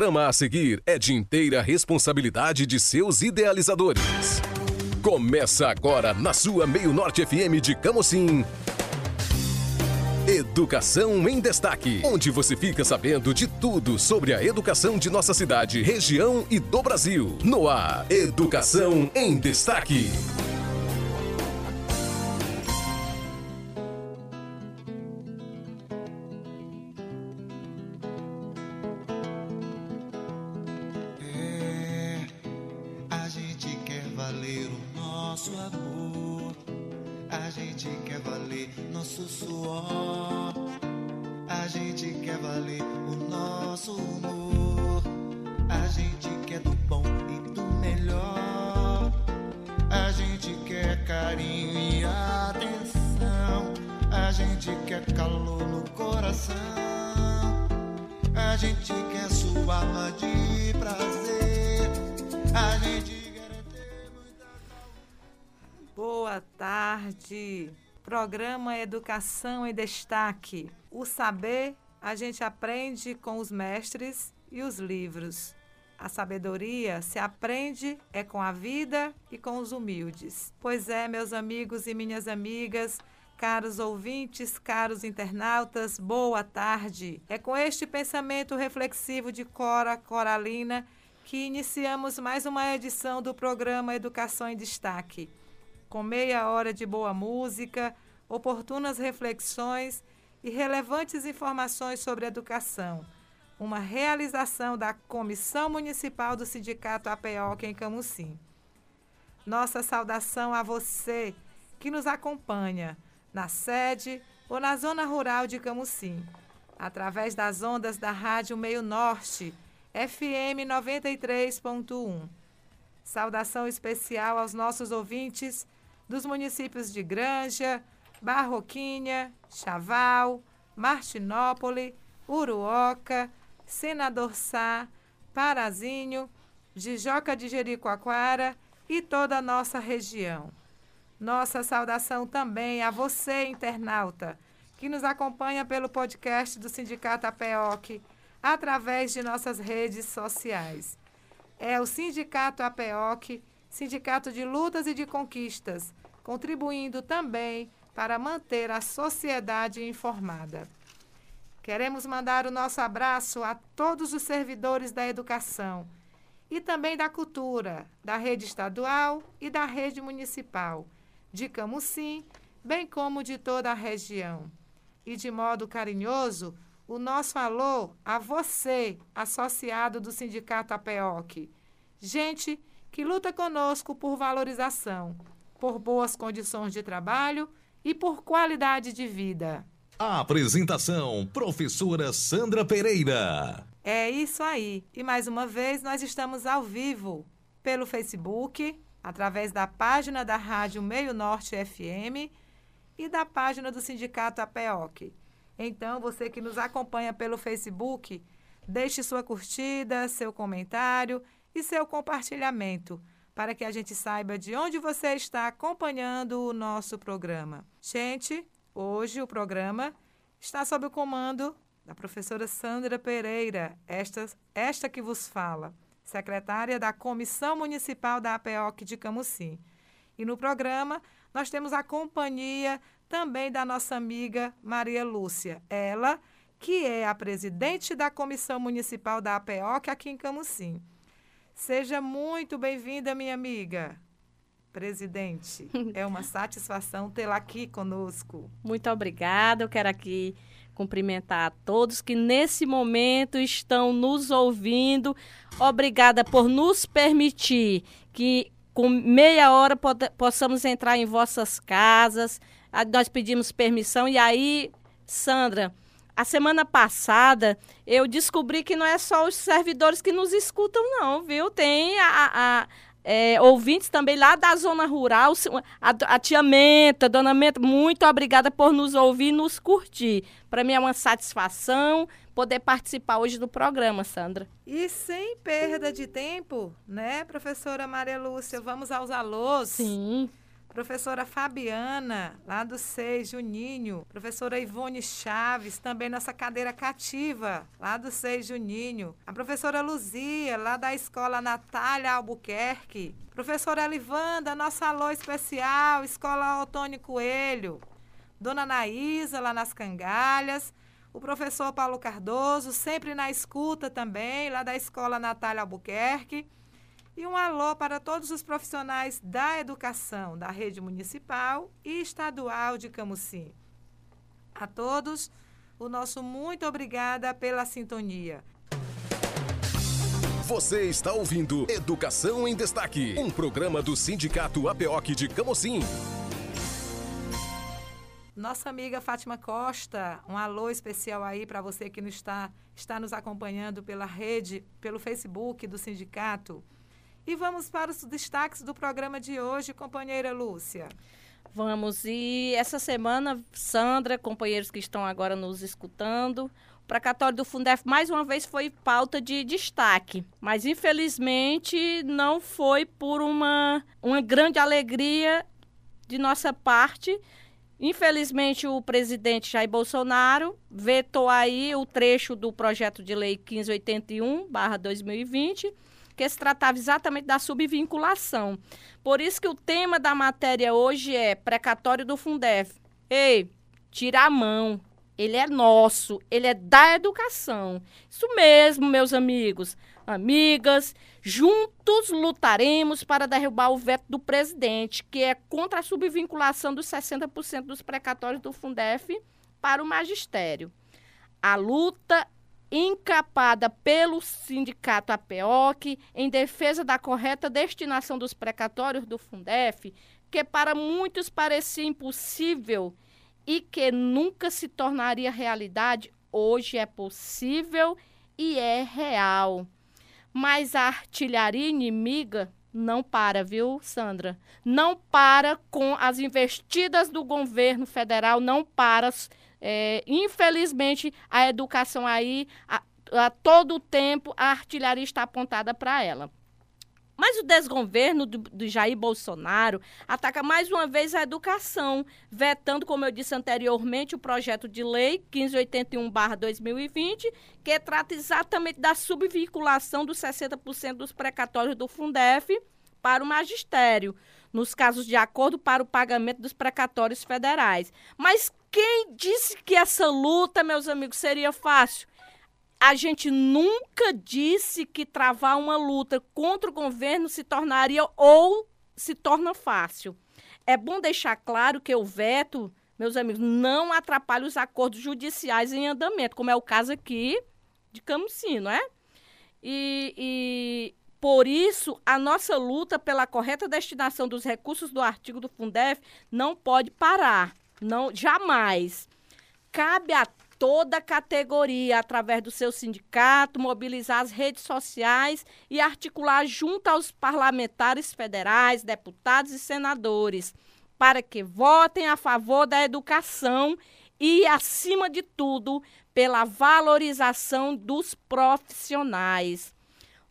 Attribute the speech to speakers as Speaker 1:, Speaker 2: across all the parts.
Speaker 1: programa a seguir é de inteira responsabilidade de seus idealizadores. Começa agora na sua Meio Norte FM de Camocim. Educação em Destaque, onde você fica sabendo de tudo sobre a educação de nossa cidade, região e do Brasil. No ar, Educação em Destaque.
Speaker 2: Programa Educação em Destaque. O saber a gente aprende com os mestres e os livros. A sabedoria se aprende é com a vida e com os humildes. Pois é, meus amigos e minhas amigas, caros ouvintes, caros internautas, boa tarde. É com este pensamento reflexivo de Cora Coralina que iniciamos mais uma edição do programa Educação em Destaque. Com meia hora de boa música, oportunas reflexões e relevantes informações sobre educação. Uma realização da Comissão Municipal do Sindicato APOC em Camusim. Nossa saudação a você que nos acompanha na sede ou na zona rural de Camusim, através das ondas da Rádio Meio Norte, FM 93.1. Saudação especial aos nossos ouvintes dos municípios de Granja, Barroquinha, Chaval, Martinópole, Uruoca, Senador Sá, Parazinho, Jijoca de Jericoacoara e toda a nossa região. Nossa saudação também a você, internauta, que nos acompanha pelo podcast do Sindicato APEOC, através de nossas redes sociais. É o Sindicato APEOC, Sindicato de Lutas e de Conquistas, contribuindo também para manter a sociedade informada. Queremos mandar o nosso abraço a todos os servidores da educação e também da cultura, da rede estadual e da rede municipal, de Camusim, bem como de toda a região. E de modo carinhoso, o nosso alô a você, associado do Sindicato APEOC. Gente que luta conosco por valorização, por boas condições de trabalho e por qualidade de vida.
Speaker 1: A apresentação, professora Sandra Pereira.
Speaker 2: É isso aí. E mais uma vez nós estamos ao vivo pelo Facebook, através da página da Rádio Meio Norte FM e da página do Sindicato APEOC. Então, você que nos acompanha pelo Facebook, deixe sua curtida, seu comentário e seu compartilhamento para que a gente saiba de onde você está acompanhando o nosso programa. Gente, hoje o programa está sob o comando da professora Sandra Pereira, esta, esta que vos fala, secretária da Comissão Municipal da APOC de Camusim. E no programa nós temos a companhia também da nossa amiga Maria Lúcia, ela que é a presidente da Comissão Municipal da APOC aqui em Camusim. Seja muito bem-vinda, minha amiga. Presidente, é uma satisfação tê-la aqui conosco.
Speaker 3: Muito obrigada. Eu quero aqui cumprimentar a todos que nesse momento estão nos ouvindo. Obrigada por nos permitir que com meia hora possamos entrar em vossas casas. Nós pedimos permissão e aí, Sandra, a semana passada eu descobri que não é só os servidores que nos escutam, não, viu? Tem a, a é, ouvintes também lá da zona rural, a, a tia Menta, a dona Menta, muito obrigada por nos ouvir e nos curtir. Para mim é uma satisfação poder participar hoje do programa, Sandra.
Speaker 2: E sem perda de tempo, né, professora Maria Lúcia, vamos aos alôs.
Speaker 3: Sim.
Speaker 2: Professora Fabiana, lá do SEI Juninho, professora Ivone Chaves, também nossa cadeira cativa, lá do SEI Juninho, a professora Luzia, lá da escola Natália Albuquerque, professora Elivanda, nossa alô especial, escola Otônio Coelho, dona Naísa, lá nas Cangalhas, o professor Paulo Cardoso, sempre na escuta também, lá da escola Natália Albuquerque, e um alô para todos os profissionais da educação da rede municipal e estadual de Camusim. A todos, o nosso muito obrigada pela sintonia.
Speaker 1: Você está ouvindo Educação em Destaque, um programa do Sindicato APOC de Camocim.
Speaker 2: Nossa amiga Fátima Costa, um alô especial aí para você que está, está nos acompanhando pela rede, pelo Facebook do sindicato. E vamos para os destaques do programa de hoje, companheira Lúcia.
Speaker 3: Vamos, e essa semana, Sandra, companheiros que estão agora nos escutando, o precatório do Fundef mais uma vez foi pauta de destaque, mas infelizmente não foi por uma, uma grande alegria de nossa parte. Infelizmente, o presidente Jair Bolsonaro vetou aí o trecho do projeto de lei 1581/2020 porque se tratava exatamente da subvinculação. Por isso que o tema da matéria hoje é precatório do Fundef. Ei, tira a mão. Ele é nosso, ele é da educação. Isso mesmo, meus amigos, amigas. Juntos lutaremos para derrubar o veto do presidente, que é contra a subvinculação dos 60% dos precatórios do Fundef para o magistério. A luta encapada pelo sindicato APOC em defesa da correta destinação dos precatórios do Fundef, que para muitos parecia impossível e que nunca se tornaria realidade, hoje é possível e é real. Mas a artilharia inimiga não para, viu, Sandra? Não para com as investidas do governo federal, não para é, infelizmente, a educação aí, a, a todo tempo, a artilharia está apontada para ela. Mas o desgoverno do, do, Jair Bolsonaro ataca mais uma vez a educação, vetando, como eu disse anteriormente, o projeto de lei 1581-2020, que trata exatamente da subvinculação dos 60% dos precatórios do Fundef para o magistério, nos casos de acordo para o pagamento dos precatórios federais. Mas quem disse que essa luta, meus amigos, seria fácil? A gente nunca disse que travar uma luta contra o governo se tornaria ou se torna fácil. É bom deixar claro que o veto, meus amigos, não atrapalha os acordos judiciais em andamento, como é o caso aqui de Camusim, é? E, e por isso, a nossa luta pela correta destinação dos recursos do artigo do Fundef não pode parar. Não, jamais. Cabe a toda categoria, através do seu sindicato, mobilizar as redes sociais e articular junto aos parlamentares federais, deputados e senadores, para que votem a favor da educação e, acima de tudo, pela valorização dos profissionais.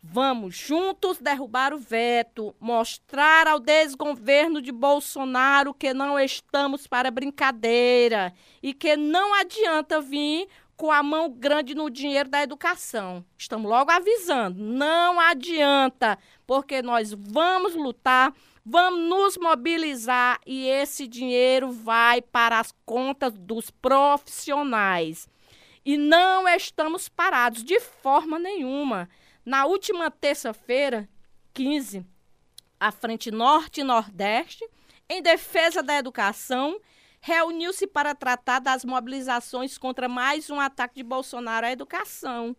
Speaker 3: Vamos juntos derrubar o veto, mostrar ao desgoverno de Bolsonaro que não estamos para brincadeira e que não adianta vir com a mão grande no dinheiro da educação. Estamos logo avisando, não adianta, porque nós vamos lutar, vamos nos mobilizar e esse dinheiro vai para as contas dos profissionais. E não estamos parados de forma nenhuma. Na última terça-feira, 15, a Frente Norte e Nordeste, em defesa da educação, reuniu-se para tratar das mobilizações contra mais um ataque de Bolsonaro à educação.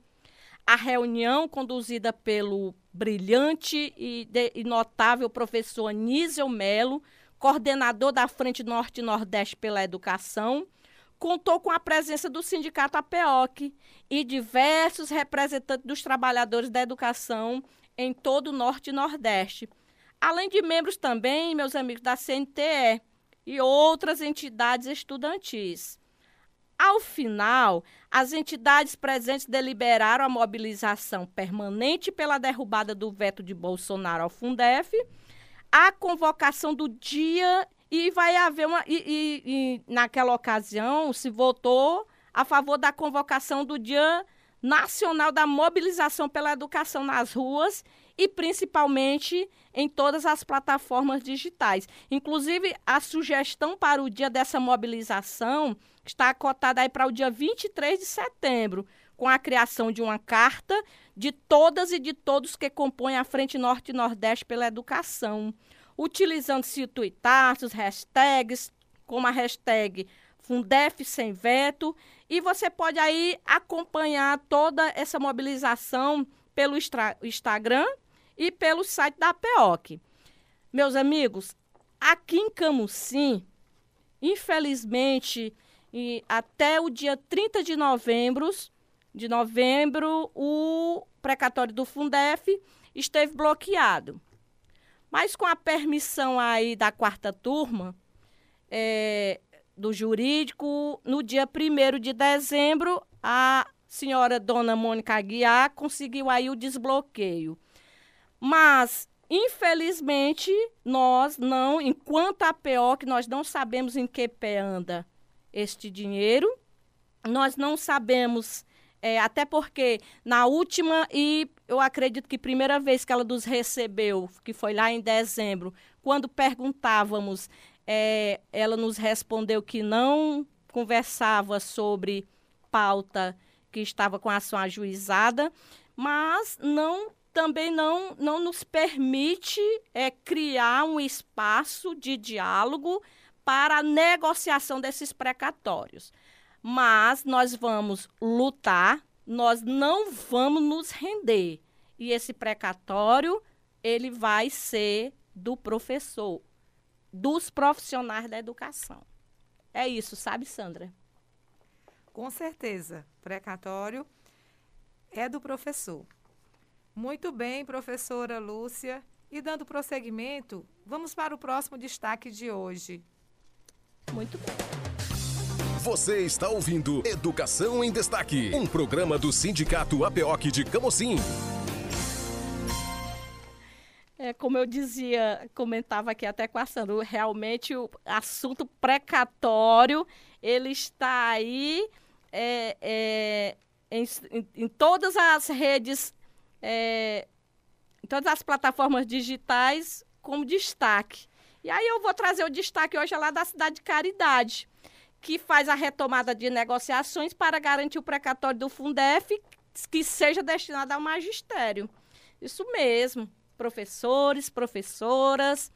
Speaker 3: A reunião, conduzida pelo brilhante e, de, e notável professor Anísio Melo, coordenador da Frente Norte e Nordeste pela Educação, contou com a presença do sindicato APEOC e diversos representantes dos trabalhadores da educação em todo o Norte e Nordeste, além de membros também, meus amigos, da CNTE e outras entidades estudantis. Ao final, as entidades presentes deliberaram a mobilização permanente pela derrubada do veto de Bolsonaro ao Fundef, a convocação do dia e vai haver uma. E, e, e, naquela ocasião se votou a favor da convocação do Dia Nacional da Mobilização pela Educação nas ruas e principalmente em todas as plataformas digitais. Inclusive, a sugestão para o dia dessa mobilização está acotada aí para o dia 23 de setembro, com a criação de uma carta de todas e de todos que compõem a Frente Norte e Nordeste pela Educação utilizando-se tuitaços, hashtags, como a hashtag Fundef Sem Veto, e você pode aí acompanhar toda essa mobilização pelo Instagram e pelo site da PEOC. Meus amigos, aqui em Camusim, infelizmente, até o dia 30 de novembro, de novembro, o precatório do Fundef esteve bloqueado. Mas com a permissão aí da quarta turma é, do jurídico, no dia 1 de dezembro, a senhora dona Mônica Aguiar conseguiu aí o desbloqueio. Mas, infelizmente, nós não, enquanto a PO, que nós não sabemos em que pé anda este dinheiro, nós não sabemos é, até porque na última, e eu acredito que primeira vez que ela nos recebeu, que foi lá em dezembro, quando perguntávamos, é, ela nos respondeu que não conversava sobre pauta que estava com ação ajuizada, mas não também não, não nos permite é, criar um espaço de diálogo para a negociação desses precatórios mas nós vamos lutar, nós não vamos nos render. E esse precatório, ele vai ser do professor, dos profissionais da educação. É isso, sabe, Sandra?
Speaker 2: Com certeza. Precatório é do professor. Muito bem, professora Lúcia. E dando prosseguimento, vamos para o próximo destaque de hoje.
Speaker 3: Muito bem.
Speaker 1: Você está ouvindo Educação em Destaque, um programa do Sindicato APOC de Camocim.
Speaker 3: É, como eu dizia, comentava aqui até com a Sandra, realmente o assunto precatório, ele está aí é, é, em, em, em, todas as redes, é, em todas as plataformas digitais como destaque. E aí eu vou trazer o destaque hoje lá da cidade de Caridade que faz a retomada de negociações para garantir o precatório do Fundef que seja destinado ao magistério. Isso mesmo, professores, professoras,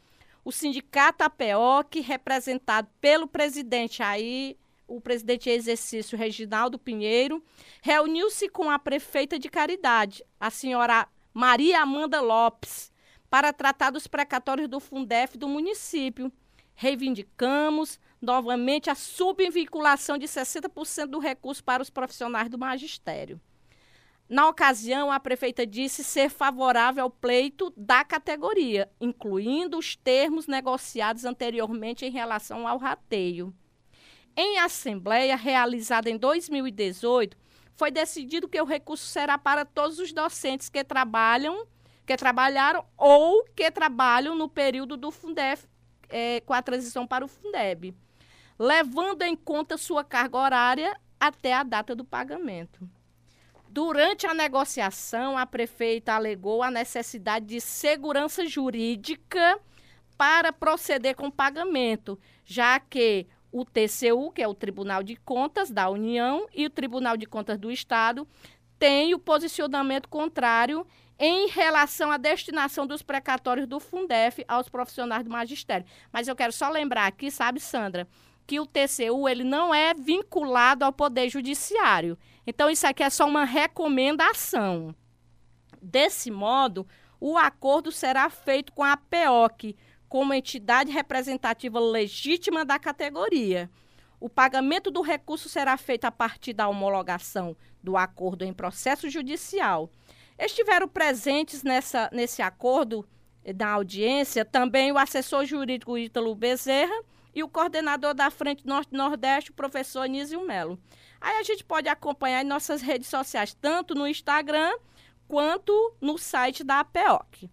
Speaker 3: o sindicato APOC, representado pelo presidente aí, o presidente em exercício Reginaldo Pinheiro, reuniu-se com a prefeita de Caridade, a senhora Maria Amanda Lopes, para tratar dos precatórios do Fundef do município. Reivindicamos novamente a subvinculação de 60% do recurso para os profissionais do magistério. Na ocasião, a prefeita disse ser favorável ao pleito da categoria, incluindo os termos negociados anteriormente em relação ao rateio. Em assembleia realizada em 2018, foi decidido que o recurso será para todos os docentes que trabalham, que trabalharam ou que trabalham no período do Fundef, é, com a transição para o Fundeb levando em conta sua carga horária até a data do pagamento. Durante a negociação, a prefeita alegou a necessidade de segurança jurídica para proceder com o pagamento, já que o TCU, que é o Tribunal de Contas da União, e o Tribunal de Contas do Estado têm o posicionamento contrário em relação à destinação dos precatórios do Fundef aos profissionais do magistério. Mas eu quero só lembrar aqui, sabe, Sandra, que o TCU ele não é vinculado ao Poder Judiciário. Então, isso aqui é só uma recomendação. Desse modo, o acordo será feito com a PEOC, como entidade representativa legítima da categoria. O pagamento do recurso será feito a partir da homologação do acordo em processo judicial. Estiveram presentes nessa, nesse acordo da audiência também o assessor jurídico Ítalo Bezerra e o coordenador da Frente Norte-Nordeste, o professor Anísio Melo. Aí a gente pode acompanhar em nossas redes sociais, tanto no Instagram quanto no site da APEOC.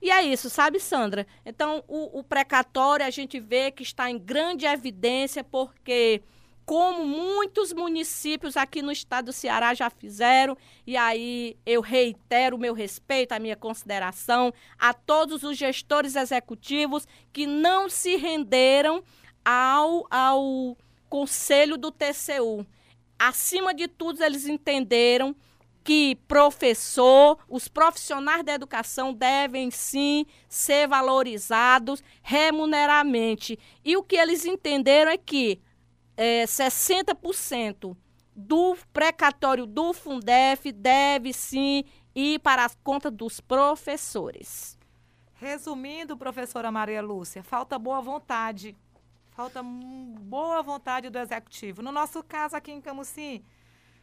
Speaker 3: E é isso, sabe, Sandra? Então, o, o precatório a gente vê que está em grande evidência porque como muitos municípios aqui no estado do Ceará já fizeram, e aí eu reitero o meu respeito, a minha consideração a todos os gestores executivos que não se renderam ao, ao conselho do TCU. Acima de tudo, eles entenderam que professor, os profissionais da educação devem sim ser valorizados remuneramente. E o que eles entenderam é que é, 60% do precatório do Fundef deve sim ir para as contas dos professores.
Speaker 2: Resumindo, professora Maria Lúcia, falta boa vontade. Falta boa vontade do executivo. No nosso caso aqui em Camusim,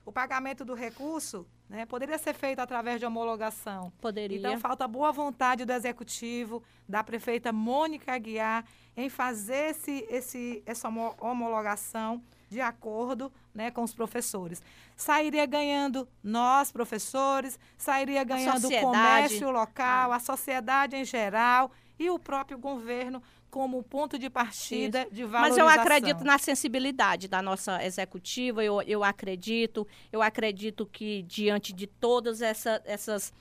Speaker 2: o pagamento do recurso né, poderia ser feito através de homologação.
Speaker 3: Poderia.
Speaker 2: Então, falta boa vontade do executivo, da prefeita Mônica Aguiar, em fazer esse, esse, essa homologação de acordo né, com os professores. Sairia ganhando nós, professores, sairia ganhando o comércio local, ah. a sociedade em geral e o próprio governo como ponto de partida Isso. de valorização.
Speaker 3: Mas eu acredito na sensibilidade da nossa executiva, eu, eu acredito, eu acredito que diante de todas essa, essas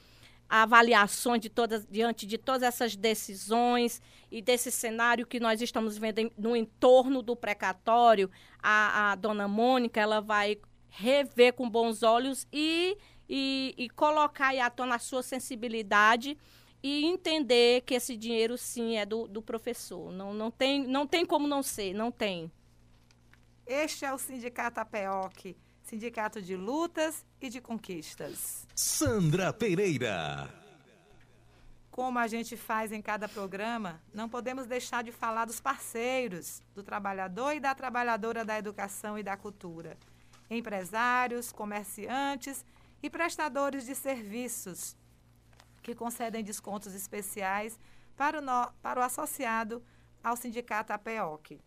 Speaker 3: avaliações, de todas, diante de todas essas decisões e desse cenário que nós estamos vendo em, no entorno do precatório, a, a dona Mônica, ela vai rever com bons olhos e, e, e colocar à tona a sua sensibilidade e entender que esse dinheiro sim é do, do professor. Não, não, tem, não tem como não ser, não tem.
Speaker 2: Este é o Sindicato APEOC, Sindicato de Lutas e de Conquistas.
Speaker 1: Sandra Pereira.
Speaker 2: Como a gente faz em cada programa, não podemos deixar de falar dos parceiros, do trabalhador e da trabalhadora da educação e da cultura. Empresários, comerciantes e prestadores de serviços que concedem descontos especiais para o, no, para o associado ao sindicato APEOC.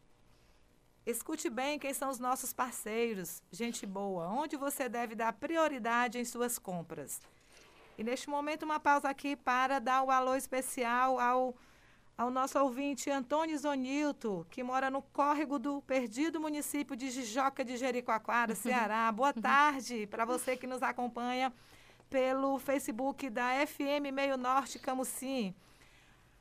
Speaker 2: Escute bem quem são os nossos parceiros, gente boa, onde você deve dar prioridade em suas compras. E neste momento, uma pausa aqui para dar o alô especial ao, ao nosso ouvinte Antônio Zonilto, que mora no córrego do perdido município de Jijoca de Jericoacoara, Ceará. Boa tarde para você que nos acompanha pelo Facebook da FM Meio Norte Camusim.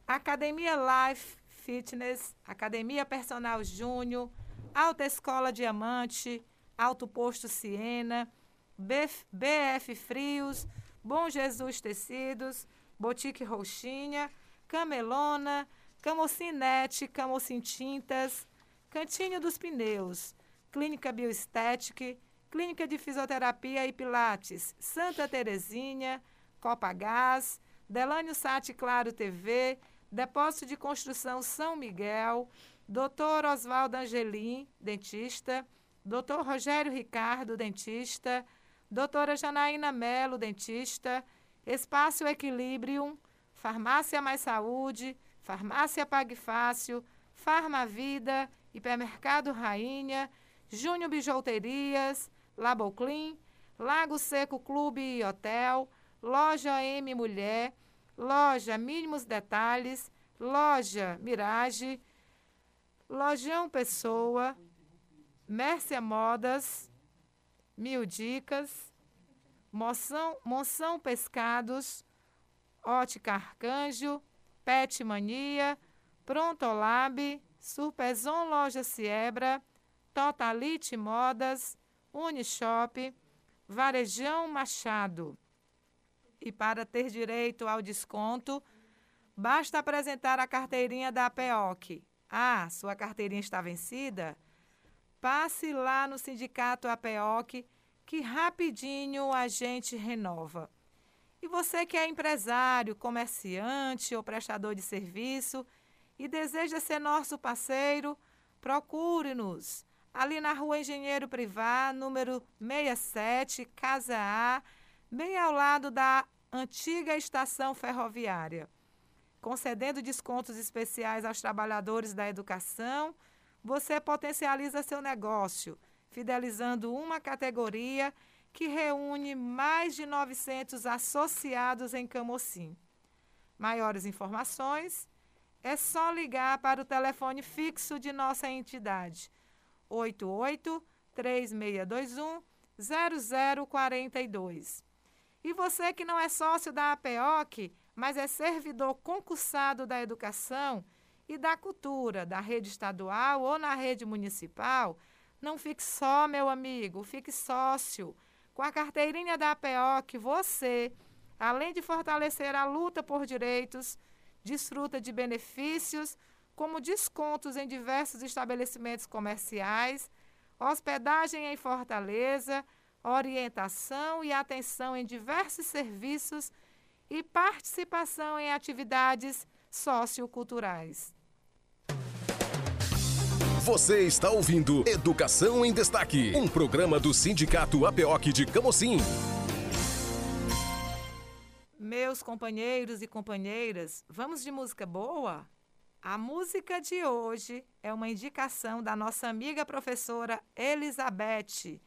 Speaker 2: Academia Life Fitness, Academia Personal Júnior, Alta Escola Diamante, Alto Posto Siena, BF, BF Frios, Bom Jesus Tecidos, Botique Roxinha, Camelona, Camocinete, Camocin Tintas, Cantinho dos Pneus, Clínica Bioestética, Clínica de Fisioterapia e Pilates, Santa Terezinha, Copagás, Delânio Sati Claro TV, Depósito de Construção São Miguel, Dr. Oswaldo Angelim, dentista, Dr. Rogério Ricardo, dentista, Doutora Janaína Melo, dentista, Espaço Equilibrium, Farmácia Mais Saúde, Farmácia Pague Fácil, Farmavida, Hipermercado Rainha, Júnior Bijouterias, Laboclean, Lago Seco Clube e Hotel, Loja M Mulher, Loja Mínimos Detalhes, Loja Mirage, Lojão Pessoa, Mércia Modas, Mil Dicas, Moção, Monção Pescados, Ótica Arcanjo, Pet Mania, Prontolab, Surpezon Loja Siebra, Totalite Modas, Unishop, Varejão Machado. E para ter direito ao desconto, basta apresentar a carteirinha da APEOC. Ah, sua carteirinha está vencida? Passe lá no Sindicato APEOC que rapidinho a gente renova. E você que é empresário, comerciante ou prestador de serviço e deseja ser nosso parceiro, procure-nos ali na rua Engenheiro Privá, número 67, Casa A, bem ao lado da antiga estação ferroviária. Concedendo descontos especiais aos trabalhadores da educação, você potencializa seu negócio, fidelizando uma categoria que reúne mais de 900 associados em Camocim. Maiores informações é só ligar para o telefone fixo de nossa entidade, 88 3621 0042. E você que não é sócio da APOC, mas é servidor concursado da educação e da cultura, da rede estadual ou na rede municipal, não fique só, meu amigo, fique sócio. Com a carteirinha da APOC, você, além de fortalecer a luta por direitos, desfruta de benefícios como descontos em diversos estabelecimentos comerciais, hospedagem em Fortaleza, orientação e atenção em diversos serviços e participação em atividades socioculturais.
Speaker 1: Você está ouvindo Educação em Destaque, um programa do Sindicato APOC de Camocim.
Speaker 2: Meus companheiros e companheiras, vamos de música boa? A música de hoje é uma indicação da nossa amiga professora Elizabeth,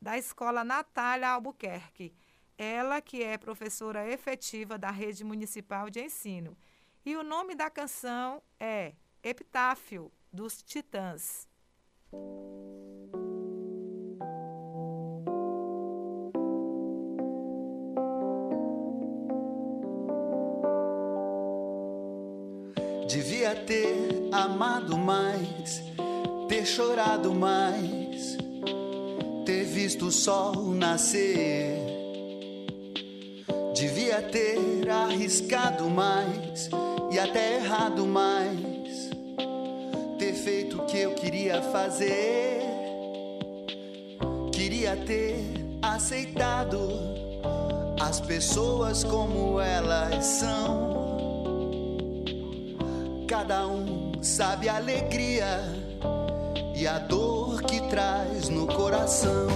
Speaker 2: da Escola Natália Albuquerque. Ela que é professora efetiva da Rede Municipal de Ensino. E o nome da canção é Epitáfio, dos Titãs.
Speaker 4: Devia ter amado mais, ter chorado mais, ter visto o sol nascer. Devia ter arriscado mais e até errado mais, ter feito o que eu queria fazer. Queria ter aceitado as pessoas como elas são Cada um sabe a alegria e a dor que traz no coração.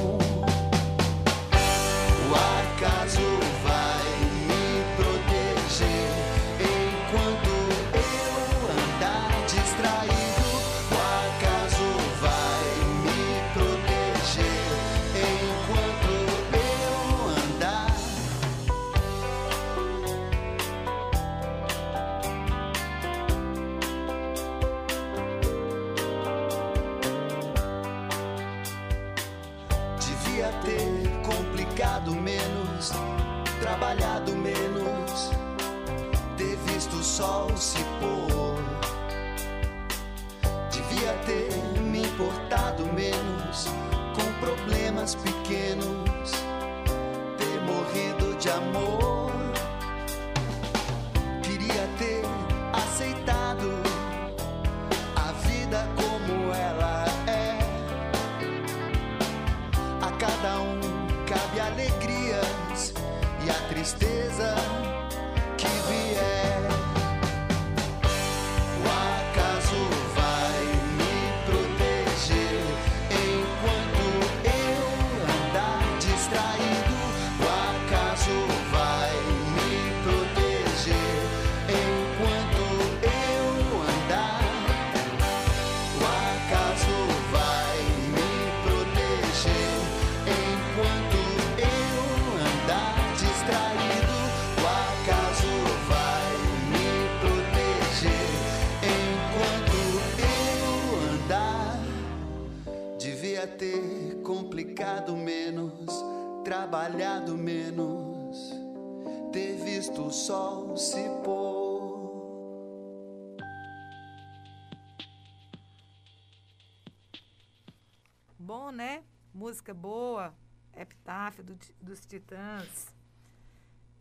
Speaker 2: Né? Música boa, Epitáfio do dos Titãs.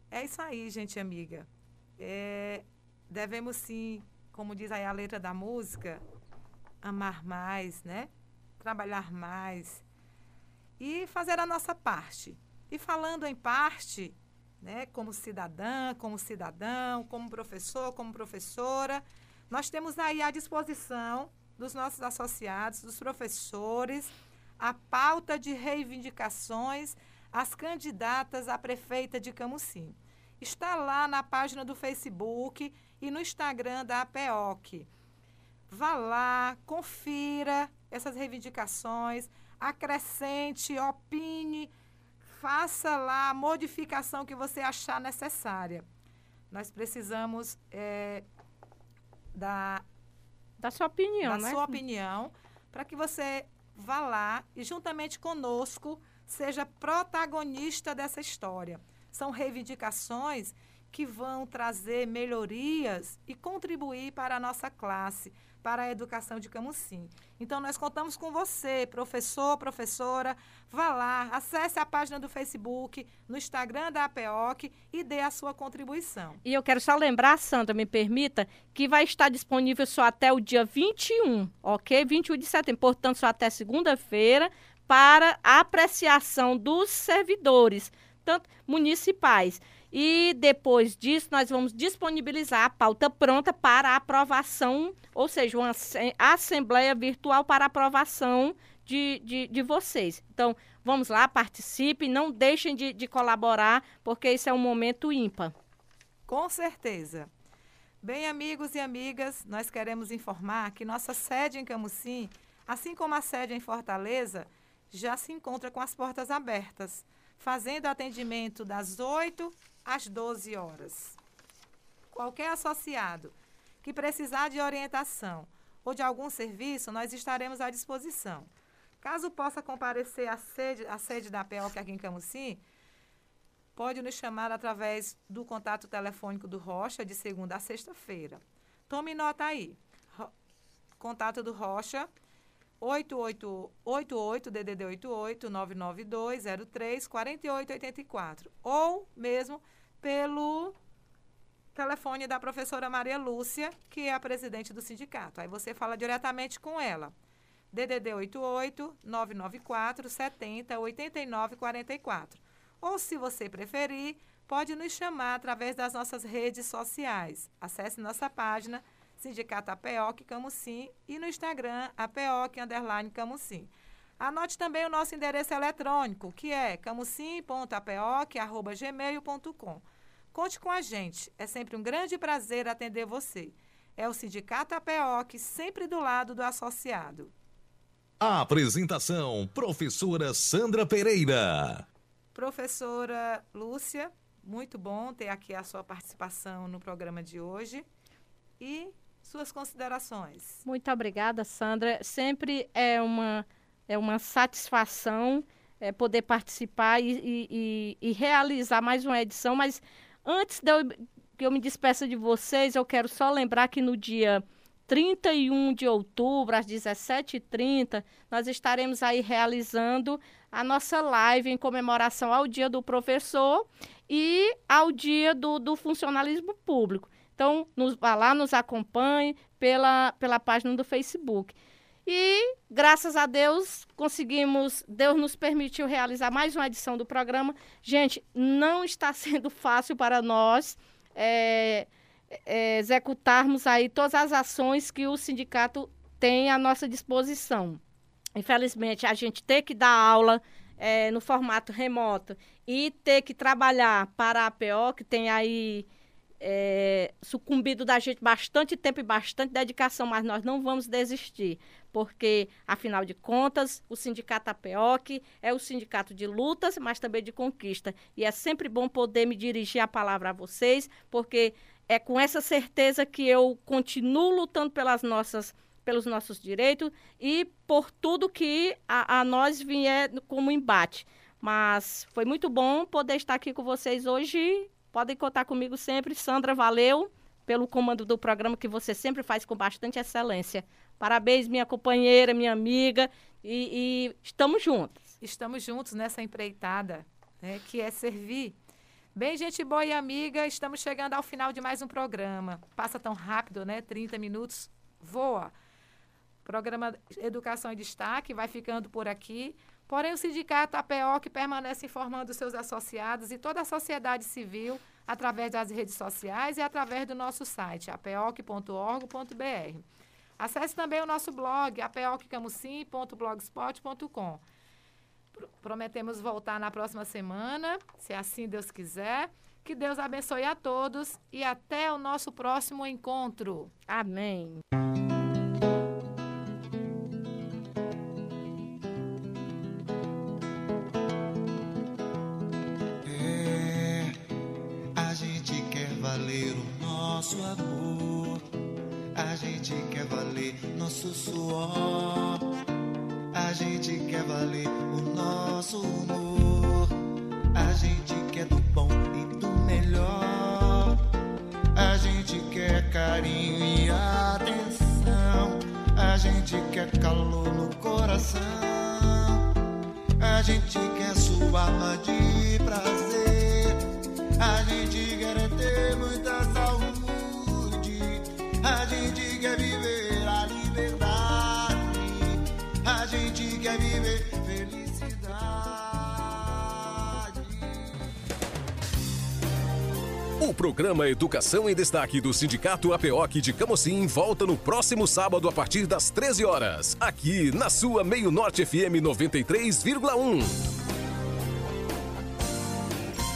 Speaker 2: É isso aí, gente amiga. É, devemos sim, como diz aí a letra da música, amar mais, né? Trabalhar mais e fazer a nossa parte. E falando em parte, né, como cidadã, como cidadão, como professor, como professora, nós temos aí à disposição dos nossos associados, dos professores, a pauta de reivindicações às candidatas a prefeita de Camusim. Está lá na página do Facebook e no Instagram da APEOC. Vá lá, confira essas reivindicações, acrescente, opine, faça lá a modificação que você achar necessária. nós precisamos é, da,
Speaker 3: da sua opinião,
Speaker 2: da
Speaker 3: né?
Speaker 2: sua opinião, para que você vá lá e, juntamente conosco, seja protagonista dessa história. São reivindicações que vão trazer melhorias e contribuir para a nossa classe, para a educação de Camusim. Então, nós contamos com você, professor, professora. Vá lá, acesse a página do Facebook, no Instagram da APEOC e dê a sua contribuição.
Speaker 3: E eu quero só lembrar, Sandra, me permita, que vai estar disponível só até o dia 21, ok? 21 de setembro, portanto, só até segunda-feira, para apreciação dos servidores, tanto municipais. E depois disso, nós vamos disponibilizar a pauta pronta para aprovação, ou seja, uma assembleia virtual para aprovação de, de, de vocês. Então, vamos lá, participem, não deixem de, de colaborar, porque esse é um momento ímpar.
Speaker 2: Com certeza. Bem, amigos e amigas, nós queremos informar que nossa sede em Camusim, assim como a sede em Fortaleza, já se encontra com as portas abertas, fazendo atendimento das 8 às 12 horas. Qualquer associado que precisar de orientação ou de algum serviço, nós estaremos à disposição. Caso possa comparecer à sede, à sede da PEOC aqui em Camusim, pode nos chamar através do contato telefônico do Rocha, de segunda a sexta-feira. Tome nota aí. Contato do Rocha, 8888 DDD 88 992 03 4884 ou mesmo pelo telefone da professora Maria Lúcia, que é a presidente do sindicato. Aí você fala diretamente com ela. DDD 88 994 70 89 44. Ou se você preferir, pode nos chamar através das nossas redes sociais. Acesse nossa página Sindicato APEOC Camusim e no Instagram APEOC Underline Camusim. Anote também o nosso endereço eletrônico, que é camusim.apeoc.gmail.com. Conte com a gente, é sempre um grande prazer atender você. É o Sindicato APEOC, sempre do lado do associado.
Speaker 1: A apresentação, professora Sandra Pereira.
Speaker 2: Professora Lúcia, muito bom ter aqui a sua participação no programa de hoje. E suas considerações.
Speaker 3: Muito obrigada, Sandra. Sempre é uma, é uma satisfação é, poder participar e, e, e, realizar mais uma edição. Mas antes de eu, que eu me despeça de vocês, eu quero só lembrar que no dia 31 de outubro, às 17h30, nós estaremos aí realizando a nossa live em comemoração ao Dia do Professor e ao Dia do, do Funcionalismo Público. Então, nos, vá lá, nos acompanhe pela, pela página do Facebook. E, graças a Deus, conseguimos, Deus nos permitiu realizar mais uma edição do programa. Gente, não está sendo fácil para nós é, é, executarmos aí todas as ações que o sindicato tem à nossa disposição. Infelizmente, a gente tem que dar aula é, no formato remoto e ter que trabalhar para a APO, que tem aí é, sucumbido da gente bastante tempo e bastante dedicação, mas nós não vamos desistir, porque, afinal de contas, o Sindicato APEOC é o sindicato de lutas, mas também de conquista. E é sempre bom poder me dirigir a palavra a vocês, porque é com essa certeza que eu continuo lutando pelas nossas pelos nossos direitos e por tudo que a, a nós vier como embate. Mas foi muito bom poder estar aqui com vocês hoje Podem contar comigo sempre. Sandra, valeu pelo comando do programa que você sempre faz com bastante excelência. Parabéns, minha companheira, minha amiga, e, e estamos juntos.
Speaker 2: Estamos juntos nessa empreitada, né, que é servir. Bem, gente boa e amiga, estamos chegando ao final de mais um programa. Passa tão rápido, né? 30 minutos voa. Programa Educação em Destaque vai ficando por aqui. Porém, o sindicato APO que permanece informando seus associados e toda a sociedade civil através das redes sociais e através do nosso site, apeoc.org.br. Acesse também o nosso blog, apeoccamusim.blogspot.com. Prometemos voltar na próxima semana, se assim Deus quiser. Que Deus abençoe a todos e até o nosso próximo encontro.
Speaker 3: Amém.
Speaker 5: O nosso amor. A gente quer valer nosso suor. A gente quer valer o nosso humor. A gente quer do bom e do melhor. A gente quer carinho e atenção. A gente quer calor no coração. A gente quer sua alma de prazer. A gente quer viver a liberdade. A gente quer viver felicidade.
Speaker 1: O programa Educação em Destaque do Sindicato APOC de Camocim volta no próximo sábado a partir das 13 horas, aqui na sua Meio Norte FM 93,1.